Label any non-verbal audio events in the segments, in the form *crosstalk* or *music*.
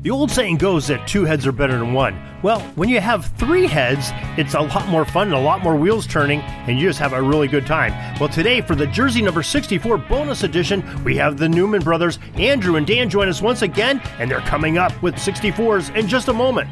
The old saying goes that two heads are better than one. Well, when you have three heads, it's a lot more fun and a lot more wheels turning, and you just have a really good time. Well, today, for the jersey number 64 bonus edition, we have the Neumann brothers. Andrew and Dan join us once again, and they're coming up with 64s in just a moment.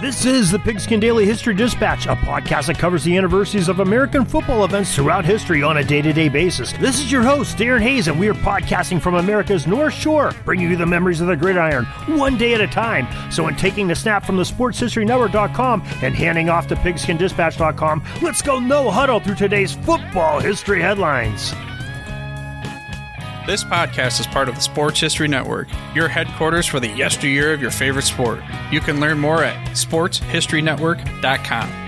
This is the Pigskin Daily History Dispatch, a podcast that covers the anniversaries of American football events throughout history on a day to day basis. This is your host, Darren Hayes, and we are podcasting from America's North Shore, bringing you the memories of the gridiron one day at a time. So, in taking the snap from the sportshistorynetwork.com and handing off to pigskindispatch.com, let's go no huddle through today's football history headlines. This podcast is part of the Sports History Network, your headquarters for the yesteryear of your favorite sport. You can learn more at sportshistorynetwork.com.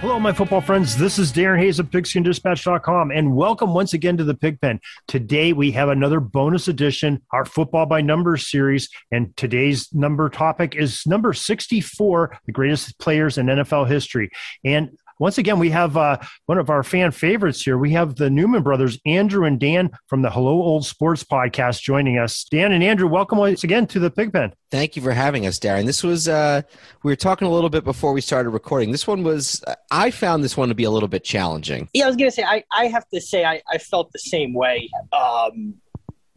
Hello, my football friends. This is Darren Hayes of pigskindispatch.com, and welcome once again to the Pigpen. Today we have another bonus edition, our Football by Numbers series, and today's number topic is number 64, the greatest players in NFL history. And once again, we have uh, one of our fan favorites here. We have the Neumann brothers, Andrew and Dan from the Hello Old Sports podcast joining us. Dan and Andrew, welcome once again to the Pigpen. Thank you for having us, Darren. This was, uh, we were talking a little bit before we started recording. This one was, I found this one to be a little bit challenging. Yeah, I was going to say, I, I have to say, I, I felt the same way. Um,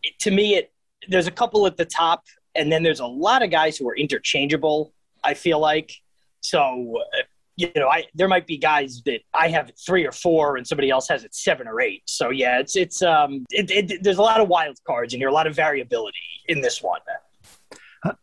it, to me, it there's a couple at the top, and then there's a lot of guys who are interchangeable, I feel like. So you know, I there might be guys that I have three or four, and somebody else has it seven or eight. So yeah, it's it's um, it, it, there's a lot of wild cards, and here a lot of variability in this one.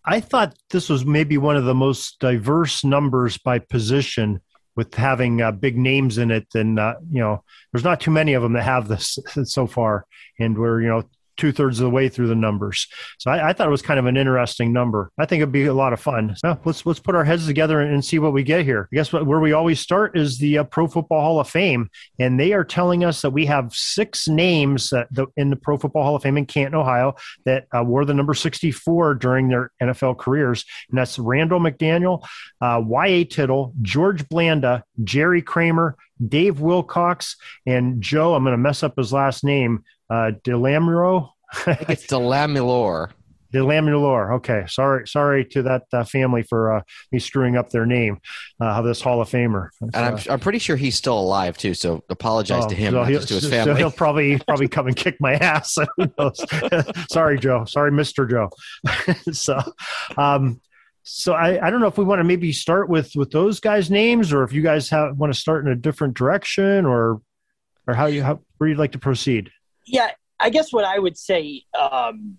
I thought this was maybe one of the most diverse numbers by position, with having uh, big names in it. And uh, you know, there's not too many of them that have this *laughs* so far, and we're you know two thirds of the way through the numbers. So I, I, thought it was kind of an interesting number. I think it'd be a lot of fun. So let's let's put our heads together and, see what we get here. I guess what, where we always start is the uh, Pro Football Hall of Fame, and they are telling us that we have six names the, in the Pro Football Hall of Fame in Canton, Ohio, that uh, wore the number 64 during their NFL careers, and that's Randall McDaniel, uh, Y.A. Tittle, George Blanda, Jerry Kramer, Dave Wilcox, and Joe. I'm going to mess up his last name uh, Delamuro. it's DeLamielleure. *laughs* DeLamielleure. Okay, sorry, sorry to that uh, family for uh, me screwing up their name uh, of this Hall of Famer. and I'm, I'm pretty sure he's still alive too. So apologize oh, to him, so just to his family. So he'll probably probably come and kick my ass. *laughs* *laughs* sorry, Joe. Sorry, Mister Joe. so, um, so I, I don't know if we want to maybe start with with those guys' names, or if you guys have, want to start in a different direction, or or how you how where you'd like to proceed. Yeah, I guess what I would say, um,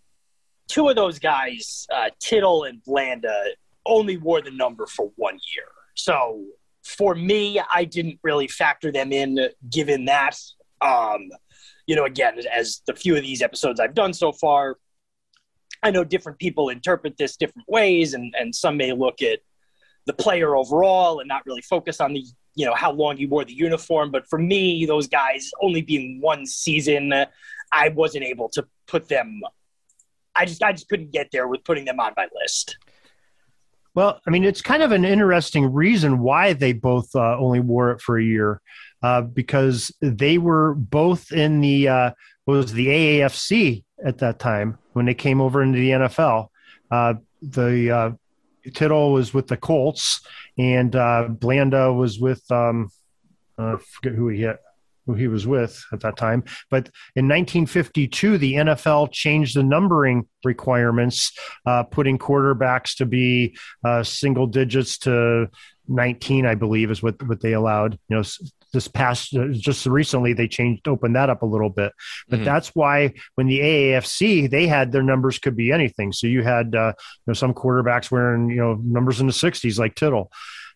two of those guys, uh, Tittle and Blanda, only wore the number for one year. So for me, I didn't really factor them in given that. Um, you know, again, as the few of these episodes I've done so far, I know different people interpret this different ways, and, and some may look at the player overall and not really focus on the you know how long he wore the uniform but for me those guys only being one season i wasn't able to put them i just i just couldn't get there with putting them on my list. Well i mean it's kind of an interesting reason why they both uh, only wore it for a year uh, because they were both in the uh, was the aafc at that time when they came over into the nfl uh, the uh, Tittle was with the Colts, and uh, Blanda was with um, uh, I forget who he hit, who he was with at that time. But in 1952, the NFL changed the numbering requirements, uh, putting quarterbacks to be uh, single digits to 19, I believe, is what what they allowed. You know, this past uh, just recently they changed opened that up a little bit but mm-hmm. that's why when the AAFC they had their numbers could be anything so you had uh, you know some quarterbacks wearing you know numbers in the 60s like Tittle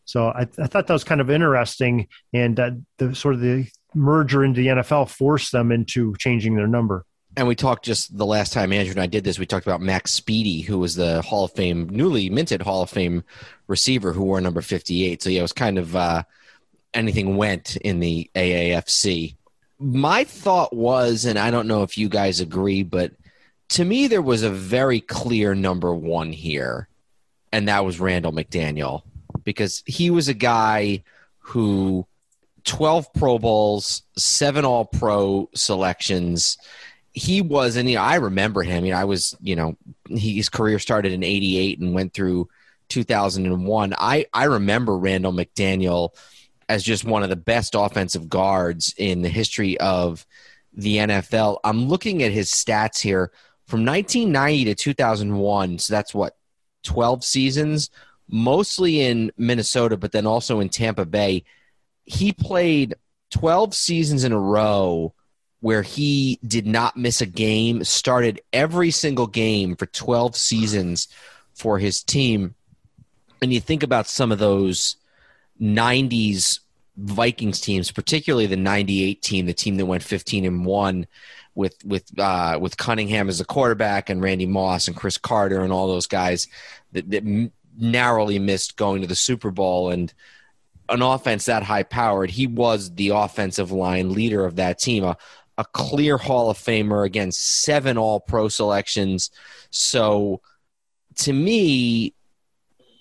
so I, I thought that was kind of interesting and uh, the sort of the merger into the NFL forced them into changing their number And we talked just the last time Andrew and I did this, we talked about Mac Speedie, who was the Hall of Fame, newly minted Hall of Fame receiver who wore number 58. So, yeah, it was kind of uh, anything went in the AAFC. My thought was, and I don't know if you guys agree, but to me, there was a very clear number one here, and that was Randall McDaniel because he was a guy who 12 Pro Bowls, seven All Pro selections. He was, and you know, I remember him. You know, I was, you know, he, his career started in '88 and went through 2001. I I remember Randall McDaniel as just one of the best offensive guards in the history of the NFL. I'm looking at his stats here from 1990 to 2001. So that's what 12 seasons, mostly in Minnesota, but then also in Tampa Bay. He played 12 seasons in a row where he did not miss a game, started every single game for 12 seasons for his team. And you think about some of those 90s Vikings teams, particularly the 98 team, the team that went 15 and 1 with with uh, with Cunningham as a quarterback and Randy Moss and Cris Carter and all those guys that, that narrowly missed going to the Super Bowl and an offense that high powered. He was the offensive line leader of that team, a, a clear Hall of Famer against seven All Pro selections. So to me,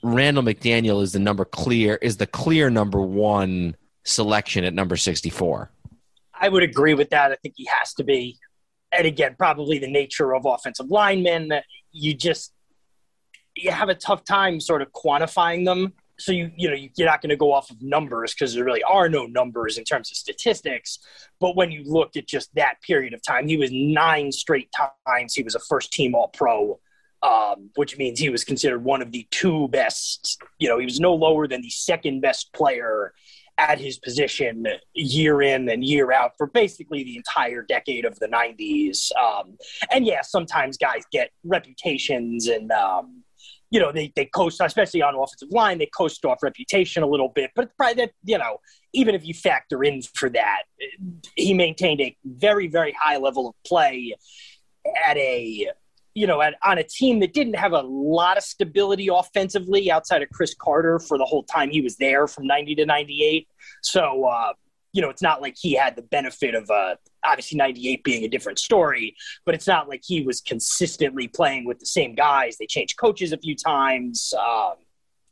Randall McDaniel is the number clear is the clear number one selection at number sixty four. I would agree with that. I think he has to be. And again, probably the nature of offensive linemen, that you just you have a tough time sort of quantifying them. So you you know you're not going to go off of numbers because there really are no numbers in terms of statistics. But when you look at just that period of time, he was nine straight times he was a first team All Pro, um, which means he was considered one of the two best. You know, he was no lower than the second best player at his position year in and year out for basically the entire decade of the 90s. Um, and yeah, sometimes guys get reputations and, um, you know, they, they coast, especially on offensive line, they coast off reputation a little bit. But probably that, you know, even if you factor in for that, he maintained a very, very high level of play at a you know, at, on a team that didn't have a lot of stability offensively outside of Cris Carter for the whole time he was there from 90 to 98. So, uh, you know, it's not like he had the benefit of uh, obviously 98 being a different story, but it's not like he was consistently playing with the same guys. They changed coaches a few times, um,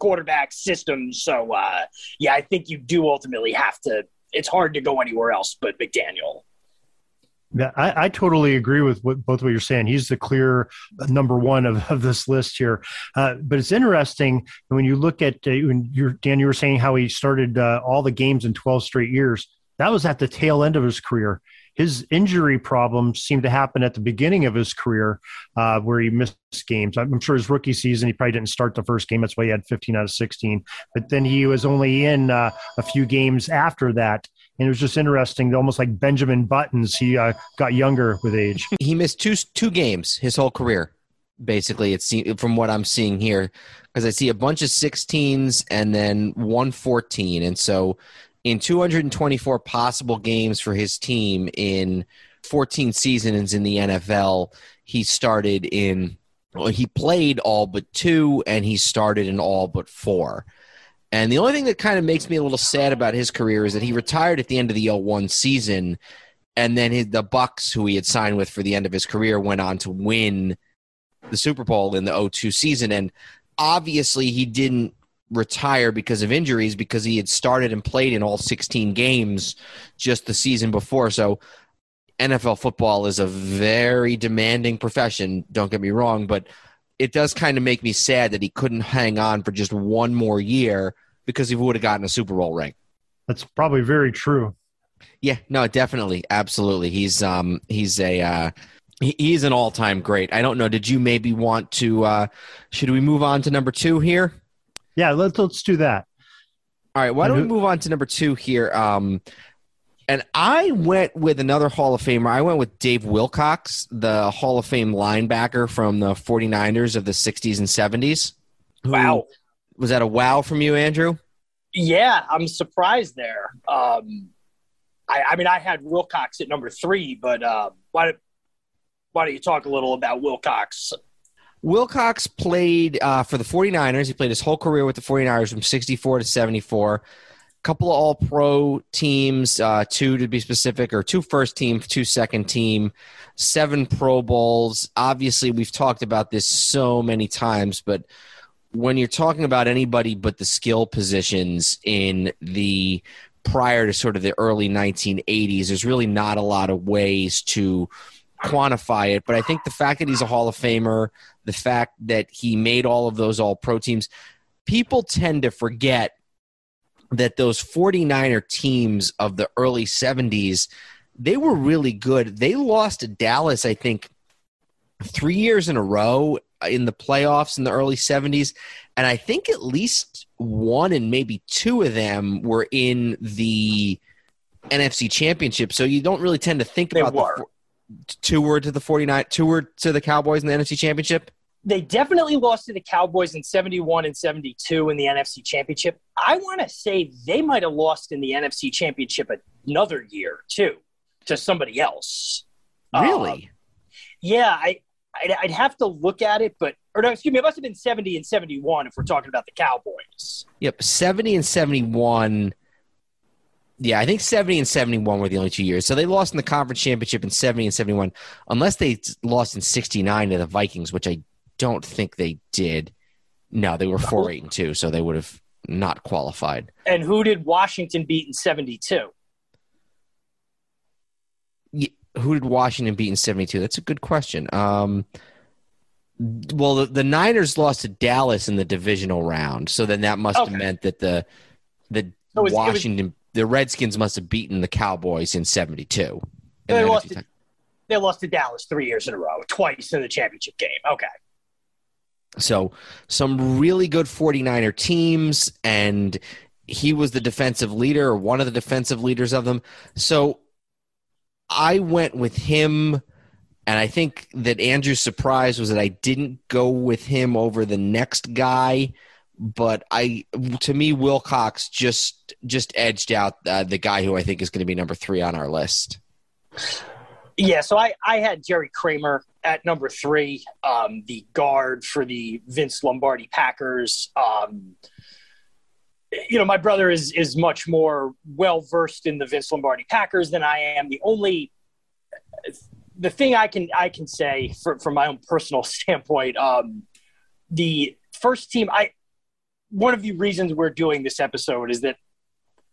quarterback systems. So, uh, yeah, I think you do ultimately have to, it's hard to go anywhere else but McDaniel. Yeah, I, I, totally agree with what, both what you're saying. He's the clear number one of, of this list here. Uh, but it's interesting when you look at uh, when you're, Dan, you were saying how he started uh, all the games in 12 straight years. That was at the tail end of his career. His injury problems seemed to happen at the beginning of his career, uh, where he missed games. I'm sure his rookie season he probably didn't start the first game. That's why he had 15 out of 16. But then he was only in uh, a few games after that and it was just interesting. Almost like Benjamin Buttons, he uh, got younger with age. *laughs* He missed two two games his whole career. Basically, it's from what I'm seeing here, because I see a bunch of 16s and then one 14, and so in 224 possible games for his team in 14 seasons in the NFL, he started in. Well, he played all but two, and he started in all but four. And the only thing that kind of makes me a little sad about his career is that he retired at the end of the 01 season, and then his, the Bucs, who he had signed with for the end of his career, went on to win the Super Bowl in the 02 season. And obviously, he didn't retire because of injuries because he had started and played in all 16 games just the season before. So NFL football is a very demanding profession, don't get me wrong, but it does kind of make me sad that he couldn't hang on for just one more year because he would have gotten a Super Bowl ring. That's probably very true. Yeah, no, definitely, absolutely. He's um he's a uh, he, he's an all time great. I don't know. Did you maybe want to? uh Should we move on to number two here? Yeah, let's let's do that. All right, why don't we move on to number two here? Um, and I went with another Hall of Famer. I went with Dave Wilcox, the Hall of Fame linebacker from the 49ers of the 60s and 70s. Wow. Was that a wow from you, Andrew? Yeah, I'm surprised there. Um, I, I, mean, I had Wilcox at number three, but uh, why, why don't you talk a little about Wilcox? Wilcox played uh, for the 49ers. He played his whole career with the 49ers from 64 to 74 couple of all pro teams, uh, two to be specific, or two first team, two second team, seven Pro Bowls. Obviously, we've talked about this so many times, but when you're talking about anybody but the skill positions in the prior to sort of the early 1980s, there's really not a lot of ways to quantify it. But I think the fact that he's a Hall of Famer, the fact that he made all of those all pro teams, people tend to forget that those 49er teams of the early 70s they were really good. They lost to dallas i think three years in a row in the playoffs in the early 70s and i think at least one and maybe two of them were in the nfc championship. So you don't really tend to think They about were. the two were to the 49 two were to the cowboys in the nfc championship They definitely lost to the Cowboys in 71 and 72 in the NFC Championship. I want to say they might have lost in the NFC Championship another year, too, to somebody else. really Um, yeah, I, I'd, I'd have to look at it, but, or no, excuse me, it must have been 70 and 71 if we're talking about the Cowboys. Yep, 70 and 71. Yeah, I think 70 and 71 were the only two years. So they lost in the conference championship in 70 and 71, unless they lost in 69 to the Vikings, which I don't think they did. No, they were 4 8 and 2, so they would have not qualified. And who did Washington beat in 72? Ye- Who did Washington beat in 72? That's a good question. Um, well, the, the Niners lost to Dallas in the divisional round, so then that must Okay. have meant that the the It was- it was- Washington the Redskins must have beaten the Cowboys in 72. They the lost to- They lost to Dallas three years in a row, twice in the championship game. Okay. So some really good 49er teams, and he was the defensive leader or one of the defensive leaders of them. So I went with him, and I think that Andrew's surprise was that I didn't go with him over the next guy. But I, to me, Wilcox just just edged out uh, the guy who I think is going to be number three on our list. Yeah, so I, I had Jerry Kramer at number three, um, the guard for the Vince Lombardi Packers. Um, you know, my brother is is much more well versed in the Vince Lombardi Packers than I am. The only the thing I can I can say for, from my own personal *laughs* standpoint, um, the first team I one of the reasons we're doing this episode is that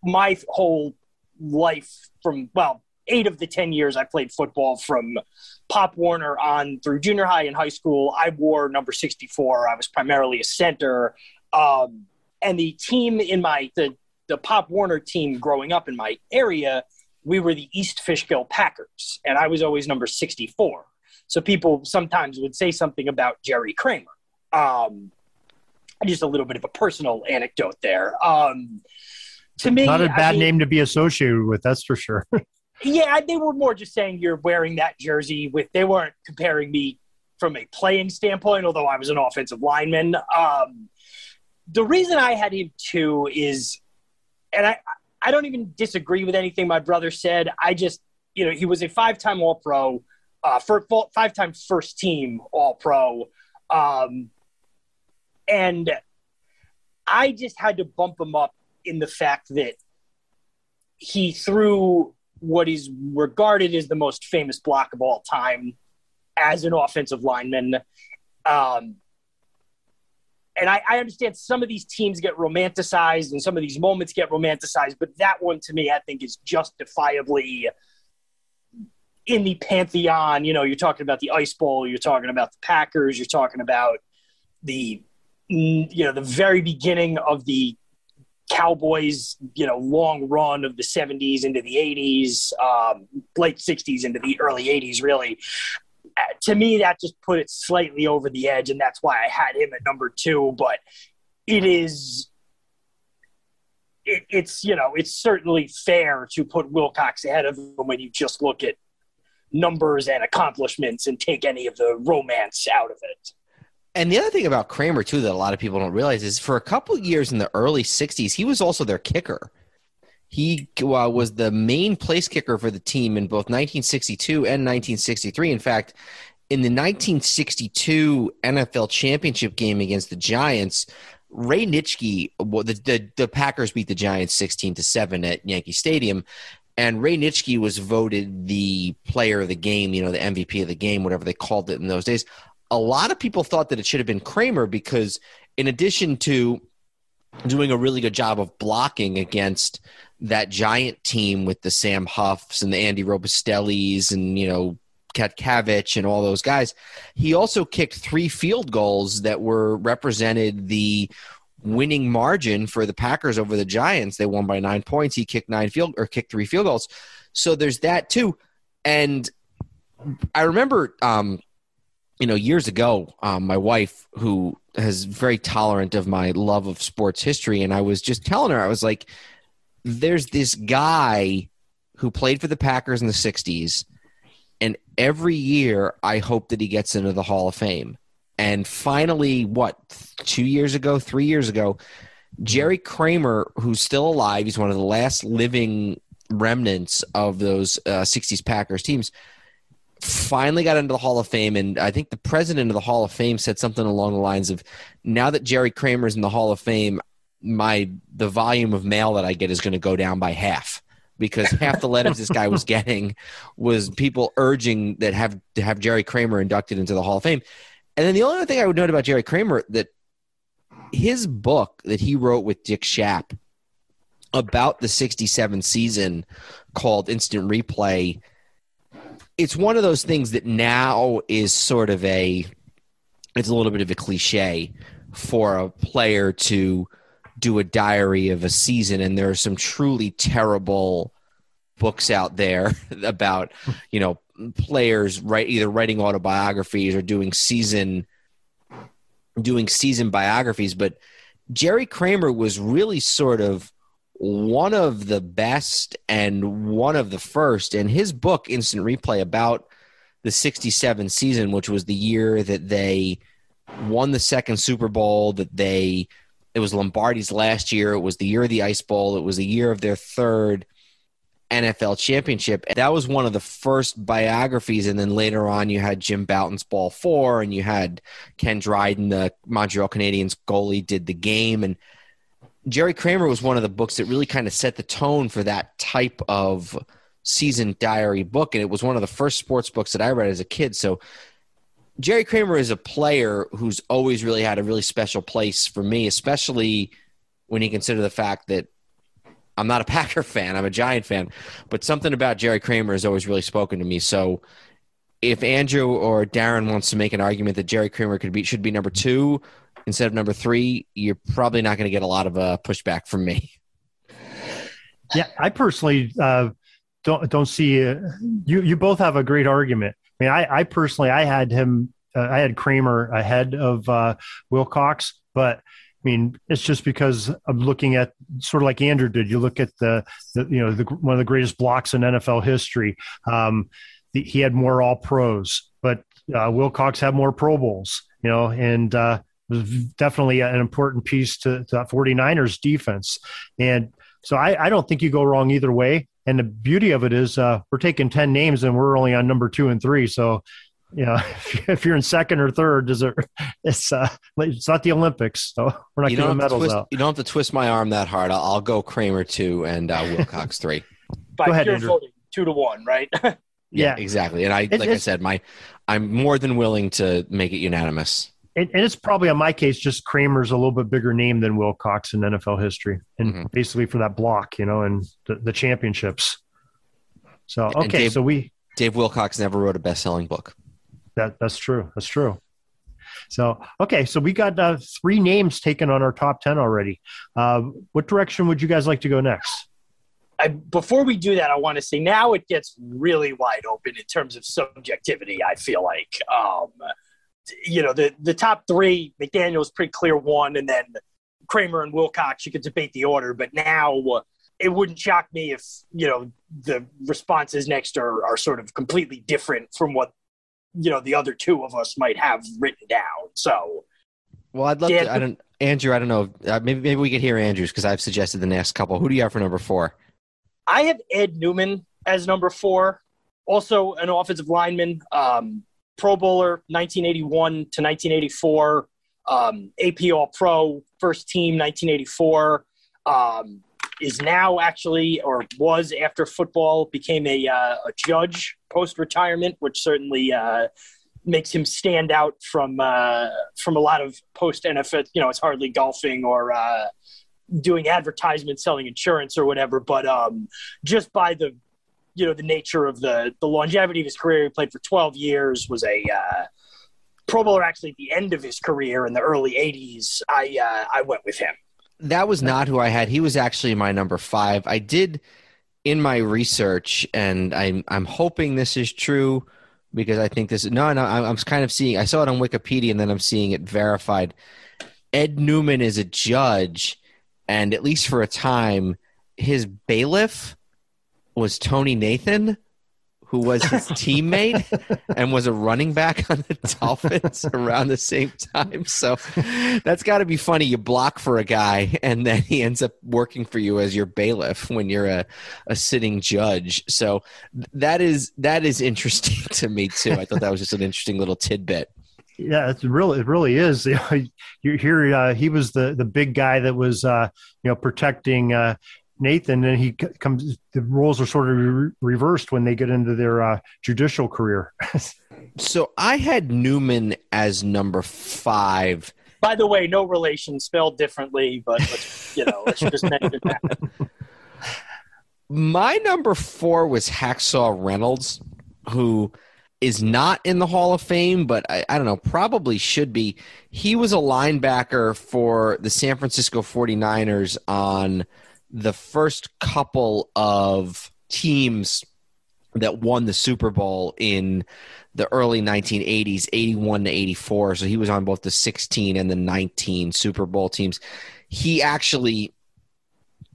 my whole life from well eight of the 10 years I played football from Pop Warner on through junior high and high school. I wore number 64. I was primarily a center. Um, and the team in my, the, the Pop Warner team growing up in my area, we were the East Fishkill Packers. And I was always number 64. So people sometimes would say something about Jerry Kramer. Um, just a little bit of a personal anecdote there. Um, to me, Not a bad mean- name to be associated with, that's for sure. *laughs* yeah, they were more just saying you're wearing that jersey with they weren't comparing me from a playing standpoint, although I was an offensive lineman. Um, the reason I had him too is and I I don't even disagree with anything my brother said. I just you know, he was a five time all pro, uh for five time first team all pro. Um and I just had to bump him up in the fact that he threw what is regarded as the most famous block of all time as an offensive lineman. Um, and I, I understand some of these teams get romanticized and some of these moments get romanticized, but that one to me, I think, is justifiably in the pantheon. You know, you're talking about the Ice Bowl, you're talking about the Packers, you're talking about the you know the very beginning of the Cowboys, you know, long run of the 70s into the 80s, um, late 60s into the early 80s, really. Uh, to me, that just put it slightly over the edge, and that's why I had him at number two. But it is, it, it's, you know, it's certainly fair to put Wilcox ahead of him when you just look at numbers and accomplishments and take any of the romance out of it. And the other thing about Kramer too that a lot of people don't realize is for a couple years in the early '60s, he was also their kicker. He uh, was the main place kicker for the team in both 1962 and 1963. In fact, in the 1962 NFL championship game against the Giants, Ray Nitschke, the, the, the Packers beat the Giants 16 to 7 at Yankee Stadium. And Ray Nitschke was voted the player of the game, you know, the MVP of the game, whatever they called it in those days. A lot of people thought that it should have been Kramer because, in addition to doing a really good job of blocking against that giant team with the Sam Huffs and the Andy Robustellis and, you know, Katcavage and all those guys. He also kicked three field goals that were represented the winning margin for the Packers over the Giants. They won by nine points. He kicked nine field or kicked three field goals. So there's that too. And I remember, um, you know, years ago, um, my wife, who is very tolerant of my love of sports history, and I was just telling her, I was like, there's this guy who played for the Packers in the 60s and every year I hope that he gets into the Hall of Fame. And finally, what, two years ago, three years ago, Jerry Kramer, who's still alive, he's one of the last living remnants of those uh, 60s Packers teams, finally got into the Hall of Fame. And I think the president of the Hall of Fame said something along the lines of now that Jerry Kramer's in the Hall of Fame, my the volume of mail that I get is going to go down by half because half the letters this guy was *laughs* getting was people urging that have to have Jerry Kramer inducted into the Hall of Fame. And then the only other thing I would note about Jerry Kramer that his book that he wrote with Dick Schaap about the 67 season called Instant Replay it's one of those things that now is sort of a it's a little bit of a cliche for a player to do a diary of a season and there are some truly terrible books out there *laughs* about you know players right either writing autobiographies or doing season doing season biographies but Jerry Kramer was really sort of one of the best and one of the first and his book instant replay about the 67 season which was the year that they won the second Super Bowl that they it was Lombardi's last year. It was the year of the Ice Bowl. It was the year of their third NFL championship. That was one of the first biographies. And then later on, you had Jim Bouton's Ball Four, and you had Ken Dryden, the Montreal Canadiens goalie, did the game. And Jerry Kramer was one of the books that really kind of set the tone for that type of season diary book. And it was one of the first sports books that I read as a kid. So Jerry Kramer is a player who's always really had a really special place for me, especially when you consider the fact that I'm not a *laughs* Packer fan, I'm a Giant fan, but something about Jerry Kramer has always really spoken to me. So if Andrew or Darren wants to make an argument that Jerry Kramer could be should be number two instead of number three, you're probably not going to get a lot of uh, pushback from me. *laughs* Yeah, I personally uh, don't don't see uh, you. You both have a great argument. I mean, I, I personally, I had him, uh, I had Kramer ahead of uh, Wilcox, but I mean, it's just because I'm looking at sort of like Andrew did. You look at the, the you know, the, one of the greatest blocks in NFL history. Um, the, he had more All Pros, but uh, Wilcox had more Pro Bowls. You know, and uh, definitely an important piece to, to that 49ers defense. And so I, I don't think you go wrong either way. And the beauty of it is uh, we're taking 10 names and we're only on number two and three. So, you know, *laughs* if you're in second or third, does it, it's, uh, it's not the Olympics. So we're not giving medals twist, out. You don't have to twist my arm that hard. I'll, I'll go Kramer two and uh, *laughs* Wilcox three. By Go ahead, pure Andrew. voting, two to one, right? *laughs* Yeah, Yeah. exactly. And I, It- like I said, my, I'm more than willing to make it unanimous. And, and it's probably in my case, just Kramer's a little bit bigger name than Wilcox in NFL history, and Mhm. basically for that block, you know, and the, the championships. So okay, Dave- so we Dave Wilcox never wrote a best-selling book. that that's true. That's true. So okay, so we got uh, three names taken on our top ten already. Uh, what direction would you guys like to go next? I, before we do that, I want to say now it gets really wide open in terms of subjectivity. I feel like, um, you know, the the top three, McDaniel's pretty clear one, and then Kramer and Wilcox. You could debate the order, but now uh, it wouldn't shock me if you know the responses next are are sort of completely different from what you know the other two of us might have written down. So Well, I'd love Dan- to. I don't, Andrew. I don't know. Uh, maybe maybe we could hear Andrews because I've suggested the next couple. Who do you have for number four? I have Ed Newman as number four, also an offensive lineman, um, Pro Bowler 1981 to 1984, um, AP All Pro, first team 1984. Um, is now actually, or was after football, became a, uh, a judge post retirement, which certainly uh, makes him stand out from uh, from a lot of post NFL. You know, it's hardly golfing or uh, doing advertisements, selling insurance or whatever, but um, just by the you know the nature of the the longevity of his career, he played for 12 years, was a uh, Pro Bowler actually at the end of his career in the early 80s. I uh, I went with him. That was not who I had. He was actually my number five. I did in my research, and I'm I'm hoping this is true because I think this. Is no, no, I'm, I'm kind of seeing. I saw it on Wikipedia, and then I'm seeing it verified. Ed Newman is a judge, and at least for a time, his bailiff was Tony Nathan who was his *laughs* teammate and was a running back on the *laughs* Dolphins around the same time. So that's got to be funny. You block for a guy and then he ends up working for you as your bailiff when you're a, a sitting judge. So that is that is interesting *laughs* to me too. I thought that was just an interesting little tidbit. Yeah, it's really it really is. You hear uh, he was the the big guy that was uh, you know protecting uh, Nathan, and he comes. The roles are sort of re- reversed when they get into their uh, judicial career. *laughs* so I had Newman as number five. By the way, no relation, spelled differently, but let's, you know, let's just mention that. *laughs* My number four was Hacksaw Reynolds, who is not in the Hall of Fame, but I, I, don't know, probably should be. He was a linebacker for the San Francisco 49ers on the first couple of teams that won the Super Bowl in the early 1980s, 81 to 84. So he was on both the 16 and the 19 Super Bowl teams. He actually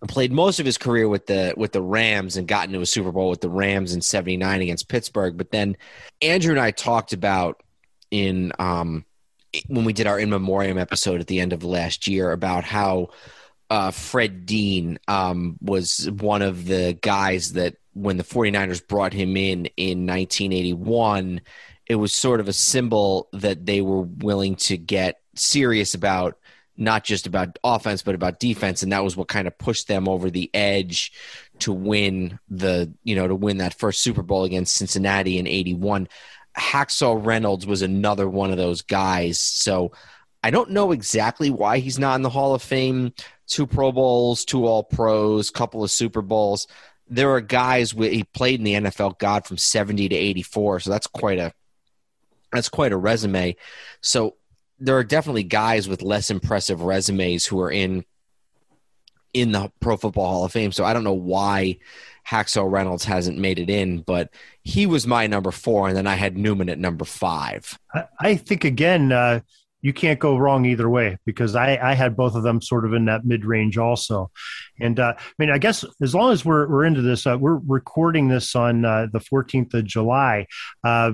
played most of his career with the with the Rams and got into a Super Bowl with the Rams in 79 against Pittsburgh. But then Andrew and I talked about in um, when we did our in memoriam episode at the end of last year about how uh, Fred Dean um, was one of the guys that when the 49ers brought him in in 1981, it was sort of a symbol that they were willing to get serious about not just about offense but about defense. And that was what kind of pushed them over the edge to win the you know to win that first Super Bowl against Cincinnati in 81 Hacksaw Reynolds was another one of those guys. So I don't know exactly why he's not in the Hall of Fame two Pro Bowls, two All Pros, couple of Super Bowls. There are guys he played in the NFL God from 70 to 84, so that's quite a that's quite a resume. So there are definitely guys with less impressive resumes who are in in the Pro Football Hall of Fame. So I don't know why Hacksaw Reynolds hasn't made it in, but he was my number four, and then I had Newman at number five. I, think again, uh, you can't go wrong either way because I, I had both of them sort of in that mid range also. And uh, I mean, I guess as long as we're, we're into this, uh, we're recording this on uh, the 14th of July. Uh,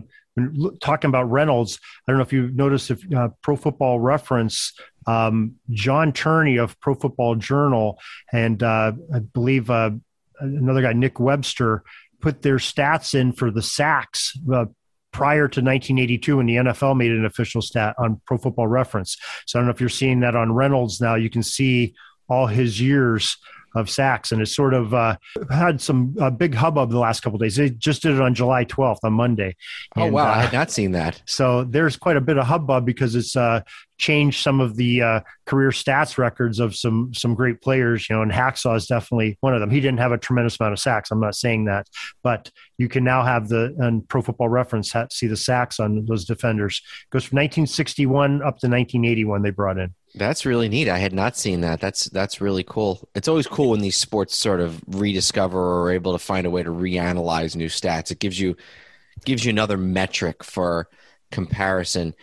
talking about Reynolds, I don't know if you noticed if uh, Pro Football Reference, um, John Turney of Pro Football Journal, and uh, I believe another guy, Nick Webster, put their stats in for the sacks uh, prior to 1982 when the NFL made an official stat on Pro Football Reference. So I don't know if you're seeing that on Reynolds now. You can see all his years of sacks, and it's sort of uh, had some uh, big hubbub the last couple days. They just did it on July 12th on Monday. Oh wow, uh, I had not seen that. So there's quite a bit of hubbub because it's uh, changed some of the uh, career stats records of some some great players. You know, and Hacksaw is definitely one of them. He didn't have a tremendous amount of sacks. I'm not saying that, but you can now have the and Pro Football Reference see the sacks on those defenders. It goes from 1961 up to 1981. They brought in. That's really neat. I had not seen that. That's that's really cool. It's always cool when these sports sort of rediscover or are able to find a way to reanalyze new stats. It gives you gives you another metric for comparison.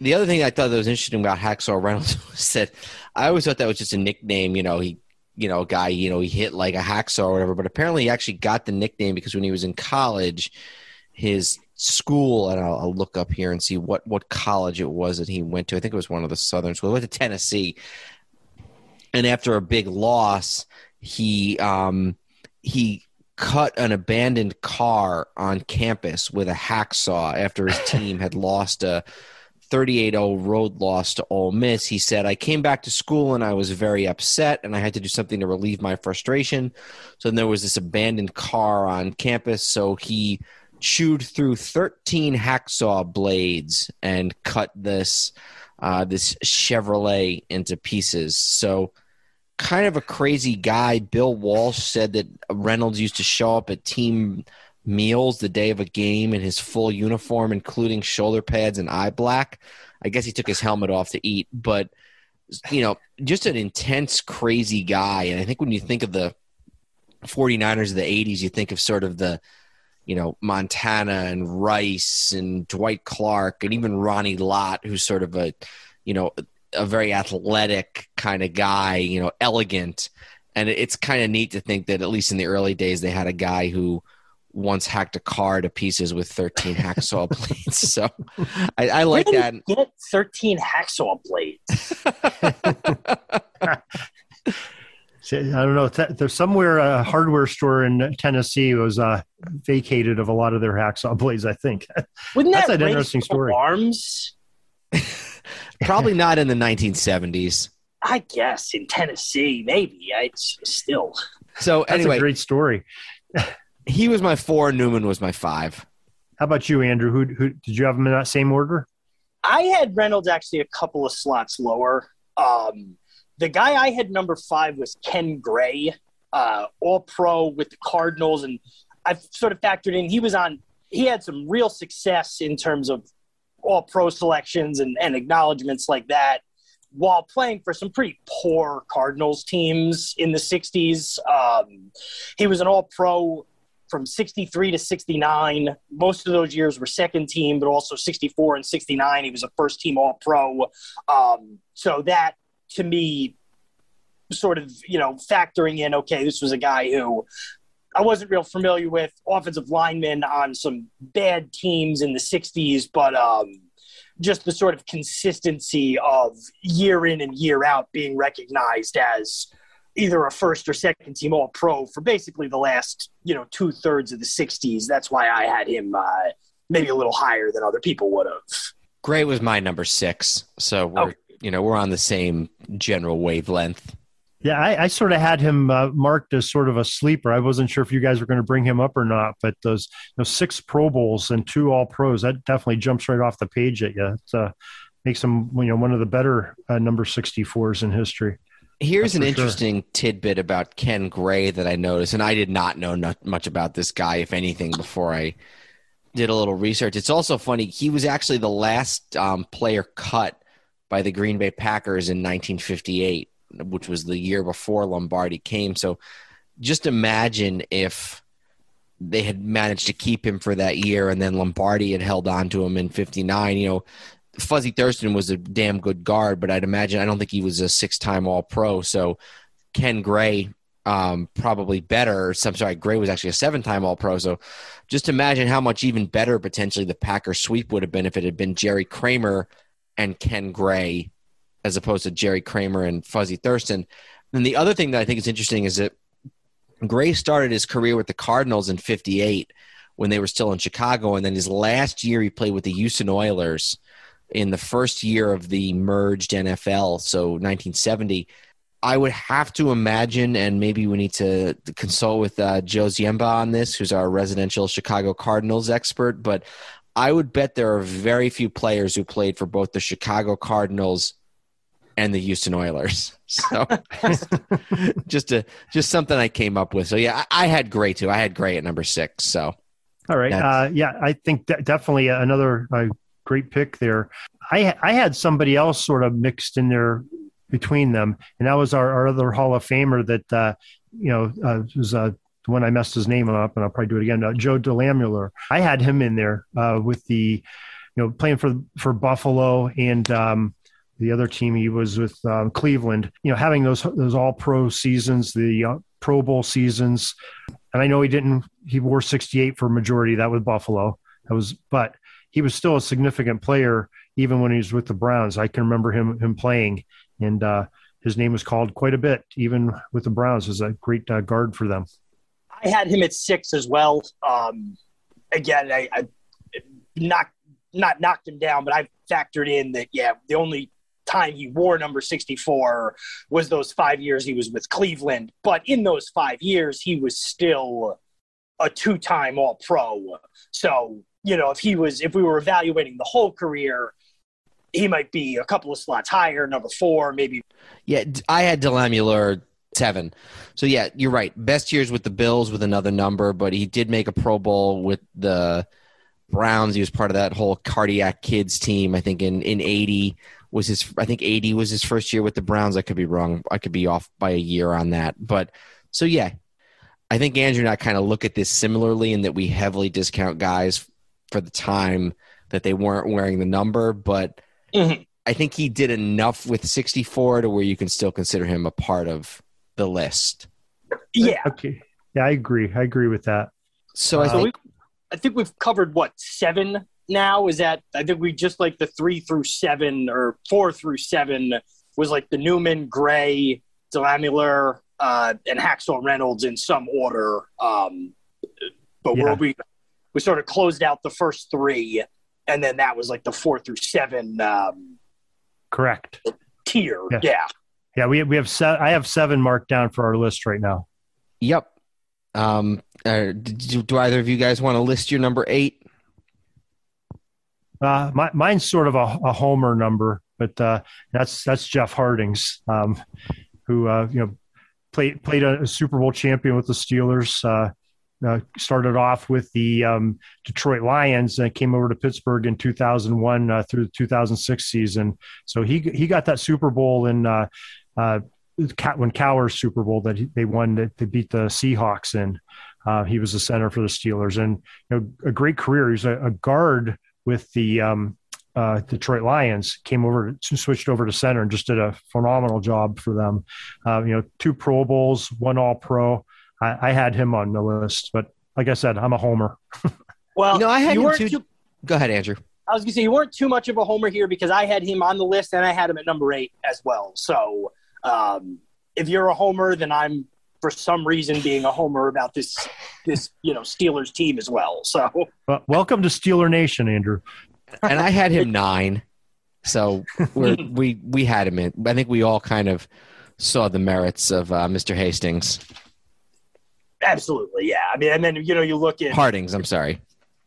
The other thing I thought that was interesting about Hacksaw Reynolds *laughs* was that I always thought that was just a nickname. You know, he you know, guy, you know, he hit like a hacksaw or whatever. But apparently, he actually got the nickname because when he was in college, his school, and I'll, I'll, look up here and see what what college it was that he went to. I think it was one of the southern schools. He went to Tennessee, and after a big loss, he um, he cut an abandoned car on campus with a hacksaw after his *laughs* team had lost a 38-0 road loss to Ole Miss. He said, "I came back to school and I was very upset, and I had to do something to relieve my frustration. So there was this abandoned car on campus. So he chewed through 13 hacksaw blades and cut this uh, this Chevrolet into pieces. So." Kind of a crazy guy. Bill Walsh said that Reynolds used to show up at team meals the day of a game in his full uniform, including shoulder pads and eye black. I guess he took his helmet off to eat, but you know, just an intense, crazy guy. And I think when you think of the 49ers of the 80s, you think of sort of the, you know, Montana and Rice and Dwight Clark and even Ronnie Lott, who's sort of a, you know, a very athletic kind of guy, you know, elegant. And it's kind of neat to think that at least in the early days, they had a guy who once hacked a car to pieces with 13 *laughs* hacksaw blades. So I, I like Where that. he Get 13 hacksaw blades. *laughs* *laughs* I don't know. There's somewhere a hardware store in Tennessee was uh, vacated of a lot of their hacksaw blades. I think. *laughs* Wouldn't That's that an raise interesting story. Alarms, *laughs* Probably not in the 1970s. I guess, in Tennessee, maybe. It's still. So That's anyway, a great story. *laughs* he was my four. Newman was my five. How about you, Andrew? Who, who did you have them in that same order? I had Reynolds actually a couple of slots lower. Um, the guy I had number five was Ken Gray, uh, all pro with the Cardinals. And I've sort of factored in, he was on, he had some real success in terms of all pro selections and, and acknowledgments like that while playing for some pretty poor Cardinals teams in the 60s. Um, he was an all pro from 63 to 69. Most of those years were second team, but also 64 and 69. He was a first team all pro. Um, so that to me, sort of, you know, factoring in, okay, this was a guy who I wasn't real familiar with, offensive lineman on some bad teams in the 60s, but um, just the sort of consistency of year in and year out being recognized as either a first or second team all pro for basically the last you know two thirds of the 60s that's why i had him uh, maybe a little higher than other people would have Gray was my number six. So we're. You know we're on the same general wavelength. Yeah, I, I sort of had him uh, marked as sort of a sleeper. I wasn't sure if you guys were going to bring him up or not, but those you know, six Pro Bowls and two All Pros that definitely jumps right off the page at you. It uh, makes him you know one of the better uh, number sixty fours in history. Here's That's an for sure. interesting tidbit about Ken Gray that I noticed, and I did not know not much about this guy, if anything, before I did a little research. It's also funny he was actually the last um, player cut by the Green Bay Packers in 1958, which was the year before Lombardi came. So just imagine if they had managed to keep him for that year, and then Lombardi had held on to him in '59. You know, Fuzzy Thurston was a damn good guard, but I'd imagine I don't think he was a six-time All-Pro. So Ken Gray um, probably better. So, I'm sorry, Gray was actually a seven-time All-Pro. So just imagine how much even better potentially the Packers sweep would have been if it had been Jerry Kramer and Ken Gray as opposed to Jerry Kramer and Fuzzy Thurston. And the other thing that I think is interesting is that Gray started his career with the Cardinals in 58 when they were still in Chicago. And then his last year, he played with the Houston Oilers in the first year of the merged NFL, so 1970. I would have to imagine, and maybe we need to consult with uh, Joe Ziemba on this, who's our residential Chicago Cardinals expert. But I would bet there are very few players who played for both the Chicago Cardinals and the Houston Oilers. *laughs* So *laughs* just a just something I came up with. So yeah, I, I had Gray too. I had Gray at number six. So All right. Uh, yeah, I think de- definitely another uh, great pick there. I I had somebody else sort of mixed in there between them, and that was our, our other Hall of Famer that uh, you know uh, was one I messed his name up, and I'll probably do it again. Uh, Joe DeLamuller. I had him in there uh, with the you know playing for for Buffalo and. Um, the other team he was with um, Cleveland, you know, having those those all pro seasons, the uh, Pro Bowl seasons, and I know he didn't. He wore 68 for majority. That was Buffalo. That was, but he was still a significant player even when he was with the Browns. I can remember him him playing, and uh, his name was called quite a bit, even with the Browns. as a great uh, guard for them. I had him at six as well. Um, again, I, I knocked not knocked him down, but I factored in that yeah, the only time he wore number 64 was those five years he was with Cleveland. But in those five years, he was still a two time All Pro. So, you know, if he was, if we were evaluating the whole career, he might be a couple of slots higher, number four, maybe. Yeah, I had DeLamielleure seven. So yeah, you're right. Best years with the Bills with another number, but he did make a Pro Bowl with the Browns. He was part of that whole cardiac kids team. I think in in eighty was his. I think eighty was his first year with the Browns. I could be wrong. I could be off by a year on that. But so yeah, I think Andrew and I kind of look at this similarly in that we heavily discount guys for the time that they weren't wearing the number, but. Mm-hmm. I think he did enough with 64 to where you can still consider him a part of the list. Yeah. Okay. Yeah, I agree. I agree with that. So I uh, think I think we've covered what seven now. Is that I think we just like the three through seven or four through seven was like the Newman, Gray, DeLamielleure, uh, and Hacksaw Reynolds in some order. Um, but yeah. we we sort of closed out the first three, and then that was like the four through seven. Um, Correct. Tier. Yeah. yeah. Yeah, we we have se- I have seven marked down for our list right now. Yep. Um, uh, do, do either of you guys want to list your number eight? Uh, my, mine's sort of a, a homer number, but uh, that's that's Jeff Hartings, um, who uh, you know played played a, a, Super Bowl champion with the Steelers. Uh, started off with the um, Detroit Lions and came over to Pittsburgh in 2001 uh, through the 2006 season. So he he got that Super Bowl in uh, uh, when Cowher's Super Bowl that he, they won that they beat the Seahawks in. Uh, he was the center for the Steelers and you know, a great career. He's a, a guard with the um, uh, Detroit Lions. Came over, switched over to center, and just did a phenomenal job for them. Uh, you know, two Pro Bowls, one All Pro. I, I, had him on the list, but like I said, I'm a homer. *laughs* well, you know, I had him too. Too- Go ahead, Andrew. I was gonna say you weren't too much of a homer here because I had him on the list and I had him at number eight as well. So um, if you're a homer, then I'm for some reason being a homer about this this you know Steelers team as well. So well, welcome to Steeler Nation, Andrew. and I had him *laughs* nine, so we *laughs* we we had him in. I think we all kind of saw the merits of uh, Mr. Hartings. Absolutely, yeah. I mean, and then you know you look at Hartings. I'm sorry.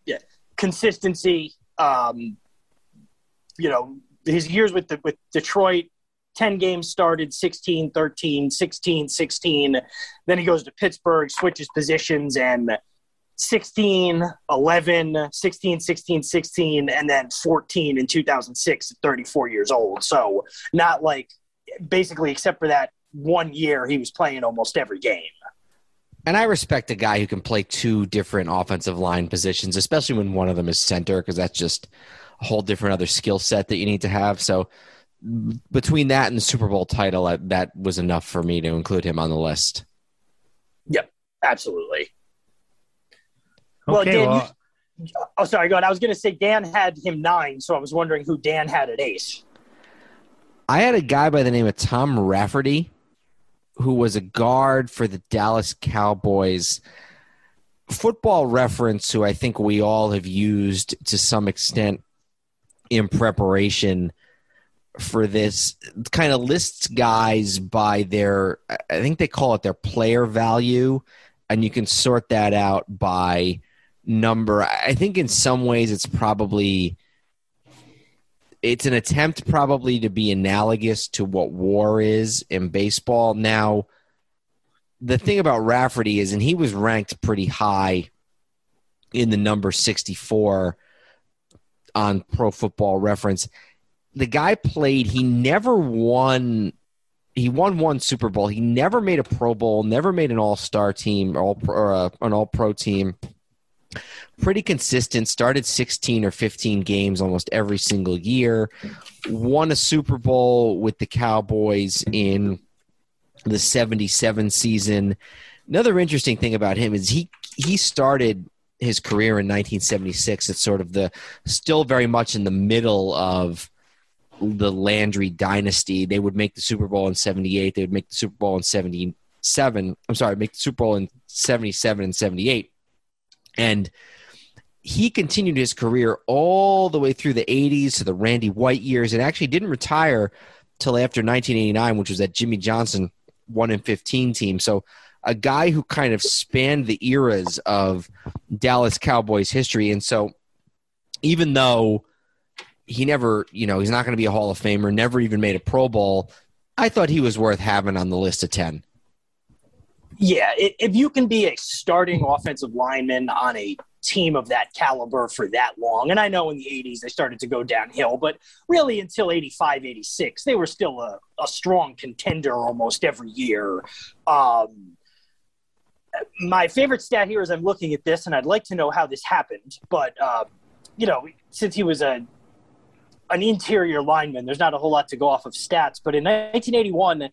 Yeah, consistency um, you know, his years with the, with Detroit, 10 games started, 16, 13, 16, 16. Then he goes to Pittsburgh, switches positions, and 16, 11, 16, 16, 16, and then 14 in 2006 at 34 years old. So not like basically, except for that one year, he was playing almost every game. And I respect a guy who can play two different offensive line positions, especially when one of them is center, because that's just a whole different other skill set that you need to have. So between that and the Super Bowl title, that was enough for me to include him on the list. Yep, absolutely. Okay, well, Dan, well, you, oh, sorry, go ahead. I was going to say Dan had him nine, so I was wondering who Dan had at ace. I had a guy by the name of Tom Rafferty who was a guard for the Dallas Cowboys. Football reference, who I think we all have used to some extent in preparation for this, kind of lists guys by their, I think they call it their player value, and you can sort that out by number. I think in some ways it's probably it's an attempt probably to be analogous to what war is in baseball. Now, the thing about Rafferty is, and he was ranked pretty high in the number 64 on Pro Football Reference. The guy played, he never won. He won one Super Bowl. He never made a Pro Bowl, never made an All Star team or, or uh, an All Pro team pretty consistent. Started 16 or 15 games almost every single year. Won a Super Bowl with the Cowboys in the 77 season. Another interesting thing about him is he he started his career in 1976. It's sort of the still very much in the middle of the Landry dynasty. They would make the Super Bowl in 78. They would make the Super Bowl in 77. I'm sorry, make the Super Bowl in 77 and 78. And he continued his career all the way through the 80s to the Randy White years and actually didn't retire till after 1989, which was that Jimmy Johnson 1 in 15 team. So a guy who kind of spanned the eras of Dallas Cowboys history. And so even though he never, you know, he's not going to be a Hall of Famer, never even made a Pro Bowl, I thought he was worth having on the list of 10. Yeah, if you can be a starting offensive lineman on a team of that caliber for that long, and I know in the 80s they started to go downhill, but really until 85, 86, they were still a, a strong contender almost every year. Um, my favorite stat here is I'm looking at this, and I'd like to know how this happened, but, uh, you know, since he was a an interior lineman, there's not a whole lot to go off of stats, but in 1981,